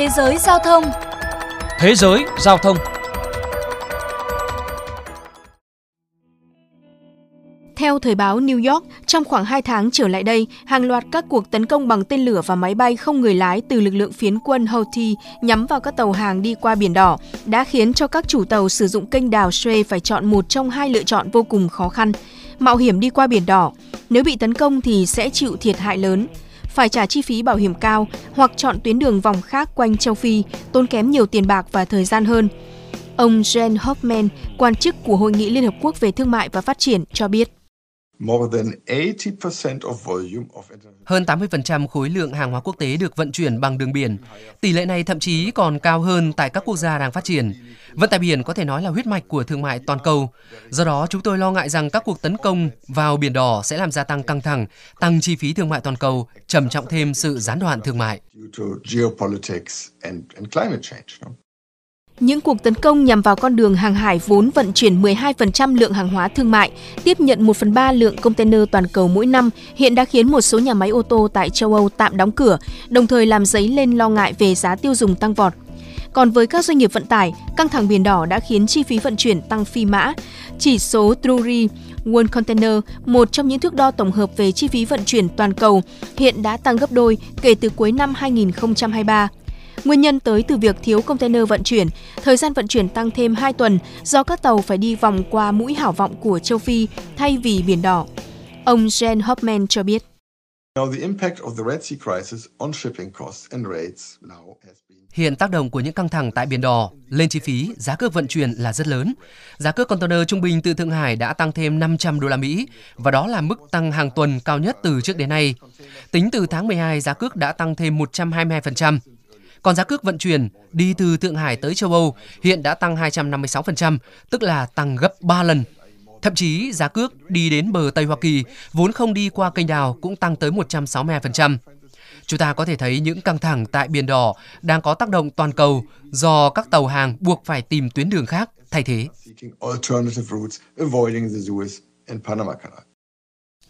Thế giới giao thông. Thế giới giao thông. Theo thời báo New York, trong khoảng 2 tháng trở lại đây, hàng loạt các cuộc tấn công bằng tên lửa và máy bay không người lái từ lực lượng phiến quân Houthi nhắm vào các tàu hàng đi qua Biển Đỏ đã khiến cho các chủ tàu sử dụng kênh đào Suez phải chọn một trong hai lựa chọn vô cùng khó khăn. Mạo hiểm đi qua Biển Đỏ, nếu bị tấn công thì sẽ chịu thiệt hại lớn phải trả chi phí bảo hiểm cao hoặc chọn tuyến đường vòng khác quanh châu Phi, tốn kém nhiều tiền bạc và thời gian hơn. Ông Jen Hoffman, quan chức của Hội nghị Liên Hợp Quốc về Thương mại và Phát triển, cho biết. Hơn 80% khối lượng hàng hóa quốc tế được vận chuyển bằng đường biển. Tỷ lệ này thậm chí còn cao hơn tại các quốc gia đang phát triển. Vận tải biển có thể nói là huyết mạch của thương mại toàn cầu. Do đó, chúng tôi lo ngại rằng các cuộc tấn công vào Biển Đỏ sẽ làm gia tăng căng thẳng, tăng chi phí thương mại toàn cầu, trầm trọng thêm sự gián đoạn thương mại. Những cuộc tấn công nhằm vào con đường hàng hải vốn vận chuyển 12% lượng hàng hóa thương mại, tiếp nhận 1 phần 3 lượng container toàn cầu mỗi năm, hiện đã khiến một số nhà máy ô tô tại châu Âu tạm đóng cửa, đồng thời làm dấy lên lo ngại về giá tiêu dùng tăng vọt. Còn với các doanh nghiệp vận tải, căng thẳng biển đỏ đã khiến chi phí vận chuyển tăng phi mã. Chỉ số Drewry World Container, một trong những thước đo tổng hợp về chi phí vận chuyển toàn cầu, hiện đã tăng gấp đôi kể từ cuối năm 2023. Nguyên nhân tới từ việc thiếu container vận chuyển, thời gian vận chuyển tăng thêm 2 tuần do các tàu phải đi vòng qua mũi hảo vọng của châu Phi thay vì Biển Đỏ. Ông Jen Hoffman cho biết. Hiện tác động của những căng thẳng tại Biển Đỏ lên chi phí, giá cước vận chuyển là rất lớn. Giá cước container trung bình từ Thượng Hải đã tăng thêm 500 đô la Mỹ và đó là mức tăng hàng tuần cao nhất từ trước đến nay. Tính từ tháng 12, giá cước đã tăng thêm 122%. Còn giá cước vận chuyển đi từ Thượng Hải tới châu Âu hiện đã tăng 256%, tức là tăng gấp 3 lần. Thậm chí giá cước đi đến bờ Tây Hoa Kỳ vốn không đi qua kênh đào cũng tăng tới 162%. Chúng ta có thể thấy những căng thẳng tại Biển Đỏ đang có tác động toàn cầu do các tàu hàng buộc phải tìm tuyến đường khác thay thế.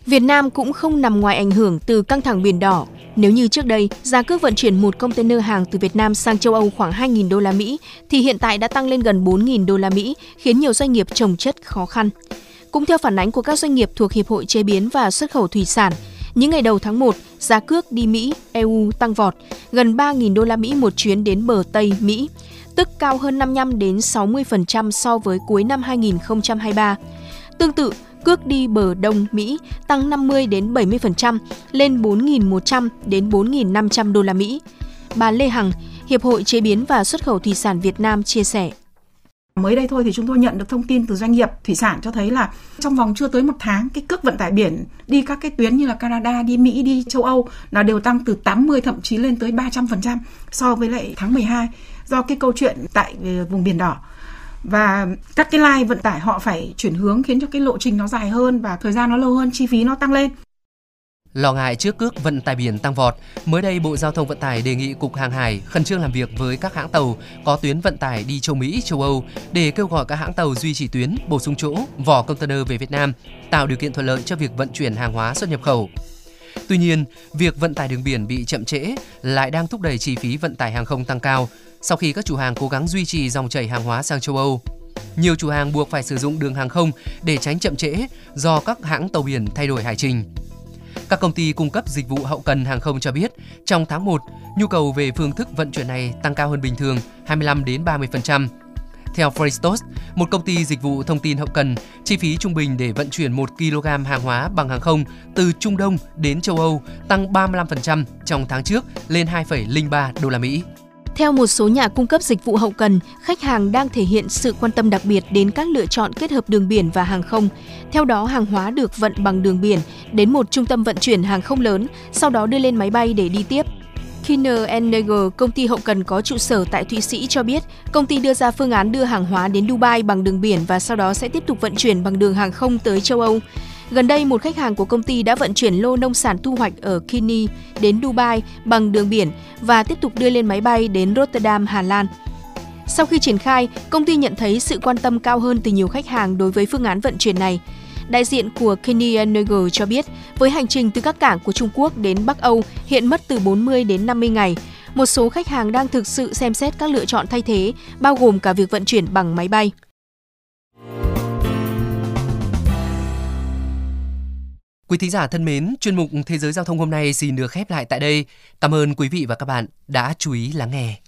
Việt Nam cũng không nằm ngoài ảnh hưởng từ căng thẳng biển đỏ. Nếu như trước đây, giá cước vận chuyển một container hàng từ Việt Nam sang châu Âu khoảng 2.000 đô la Mỹ thì hiện tại đã tăng lên gần 4.000 đô la Mỹ, khiến nhiều doanh nghiệp trồng chất khó khăn. Cũng theo phản ánh của các doanh nghiệp thuộc Hiệp hội Chế biến và Xuất khẩu Thủy sản, những ngày đầu tháng 1, giá cước đi Mỹ, EU tăng vọt, gần 3.000 đô la Mỹ một chuyến đến bờ Tây Mỹ, tức cao hơn 55 đến 60% so với cuối năm 2023. Tương tự, cước đi bờ Đông Mỹ tăng 50 đến 70% lên 4.100 đến 4.500 đô la Mỹ. Bà Lê Hằng, Hiệp hội Chế biến và Xuất khẩu Thủy sản Việt Nam chia sẻ. Mới đây thôi thì chúng tôi nhận được thông tin từ doanh nghiệp thủy sản cho thấy là trong vòng chưa tới một tháng cái cước vận tải biển đi các cái tuyến như là Canada, đi Mỹ, đi châu Âu là đều tăng từ 80 thậm chí lên tới 300% so với lại tháng 12 do cái câu chuyện tại ờ, vùng biển đỏ và các cái line vận tải họ phải chuyển hướng khiến cho cái lộ trình nó dài hơn và thời gian nó lâu hơn, chi phí nó tăng lên. Lo ngại trước cước vận tải biển tăng vọt, mới đây Bộ Giao thông Vận tải đề nghị Cục Hàng hải khẩn trương làm việc với các hãng tàu có tuyến vận tải đi châu Mỹ, châu Âu để kêu gọi các hãng tàu duy trì tuyến, bổ sung chỗ, vỏ container về Việt Nam, tạo điều kiện thuận lợi cho việc vận chuyển hàng hóa xuất nhập khẩu. Tuy nhiên, việc vận tải đường biển bị chậm trễ lại đang thúc đẩy chi phí vận tải hàng không tăng cao sau khi các chủ hàng cố gắng duy trì dòng chảy hàng hóa sang châu Âu. Nhiều chủ hàng buộc phải sử dụng đường hàng không để tránh chậm trễ do các hãng tàu biển thay đổi hải trình. Các công ty cung cấp dịch vụ hậu cần hàng không cho biết, trong tháng 1, nhu cầu về phương thức vận chuyển này tăng cao hơn bình thường 25 đến 30%. Theo Frestos, một công ty dịch vụ thông tin hậu cần, chi phí trung bình để vận chuyển 1 kg hàng hóa bằng hàng không từ Trung Đông đến châu Âu tăng 35% trong tháng trước lên 2,03 đô la Mỹ. Theo một số nhà cung cấp dịch vụ hậu cần, khách hàng đang thể hiện sự quan tâm đặc biệt đến các lựa chọn kết hợp đường biển và hàng không. Theo đó, hàng hóa được vận bằng đường biển đến một trung tâm vận chuyển hàng không lớn, sau đó đưa lên máy bay để đi tiếp. Kinner Nager, công ty hậu cần có trụ sở tại Thụy Sĩ cho biết, công ty đưa ra phương án đưa hàng hóa đến Dubai bằng đường biển và sau đó sẽ tiếp tục vận chuyển bằng đường hàng không tới châu Âu. Gần đây, một khách hàng của công ty đã vận chuyển lô nông sản thu hoạch ở Kini đến Dubai bằng đường biển và tiếp tục đưa lên máy bay đến Rotterdam, Hà Lan. Sau khi triển khai, công ty nhận thấy sự quan tâm cao hơn từ nhiều khách hàng đối với phương án vận chuyển này. Đại diện của Kenny Nager cho biết, với hành trình từ các cảng của Trung Quốc đến Bắc Âu hiện mất từ 40 đến 50 ngày, một số khách hàng đang thực sự xem xét các lựa chọn thay thế, bao gồm cả việc vận chuyển bằng máy bay. Quý thính giả thân mến, chuyên mục Thế giới giao thông hôm nay xin được khép lại tại đây. Cảm ơn quý vị và các bạn đã chú ý lắng nghe.